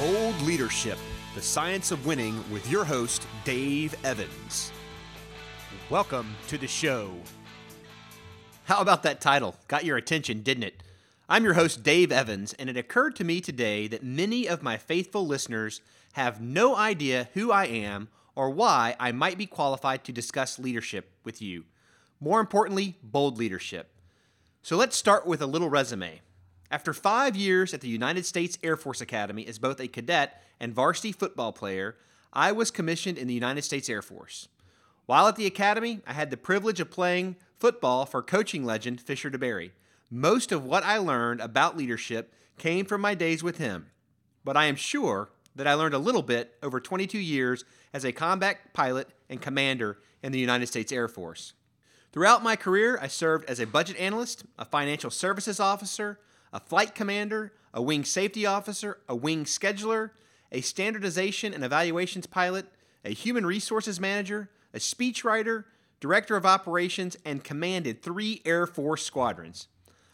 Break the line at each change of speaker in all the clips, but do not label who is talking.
Bold Leadership The Science of Winning with your host, Dave Evans. Welcome to the show. How about that title? Got your attention, didn't it? I'm your host, Dave Evans, and it occurred to me today that many of my faithful listeners have no idea who I am or why I might be qualified to discuss leadership with you. More importantly, bold leadership. So let's start with a little resume. After five years at the United States Air Force Academy as both a cadet and varsity football player, I was commissioned in the United States Air Force. While at the Academy, I had the privilege of playing football for coaching legend Fisher DeBerry. Most of what I learned about leadership came from my days with him, but I am sure that I learned a little bit over 22 years as a combat pilot and commander in the United States Air Force. Throughout my career, I served as a budget analyst, a financial services officer, a flight commander, a wing safety officer, a wing scheduler, a standardization and evaluations pilot, a human resources manager, a speechwriter, director of operations, and commanded three Air Force squadrons.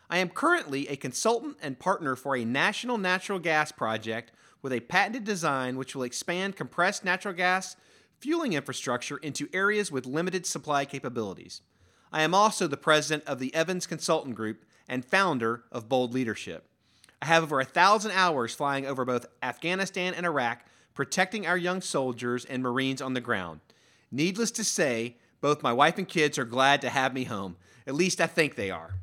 I am currently a consultant and partner for a national natural gas project with a patented design which will expand compressed natural gas fueling infrastructure into areas with limited supply capabilities. I am also the president of the Evans Consultant Group and founder of Bold Leadership. I have over a thousand hours flying over both Afghanistan and Iraq, protecting our young soldiers and Marines on the ground. Needless to say, both my wife and kids are glad to have me home. At least I think they are.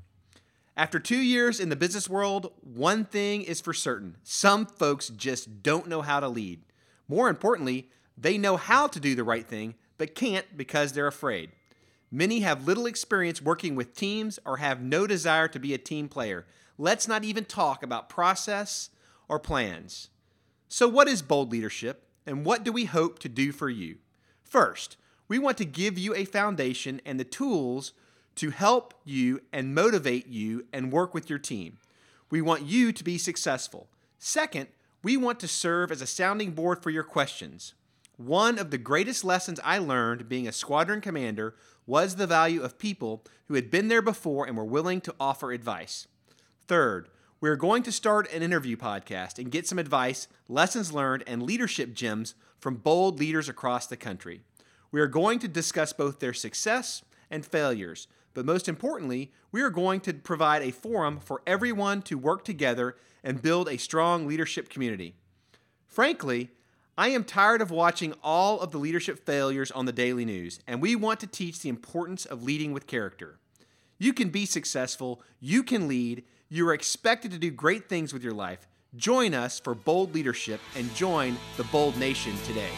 After two years in the business world, one thing is for certain some folks just don't know how to lead. More importantly, they know how to do the right thing, but can't because they're afraid. Many have little experience working with teams or have no desire to be a team player. Let's not even talk about process or plans. So, what is bold leadership and what do we hope to do for you? First, we want to give you a foundation and the tools to help you and motivate you and work with your team. We want you to be successful. Second, we want to serve as a sounding board for your questions. One of the greatest lessons I learned being a squadron commander was the value of people who had been there before and were willing to offer advice. Third, we're going to start an interview podcast and get some advice, lessons learned, and leadership gems from bold leaders across the country. We are going to discuss both their success and failures, but most importantly, we are going to provide a forum for everyone to work together and build a strong leadership community. Frankly, I am tired of watching all of the leadership failures on the daily news, and we want to teach the importance of leading with character. You can be successful, you can lead, you are expected to do great things with your life. Join us for bold leadership and join the bold nation today.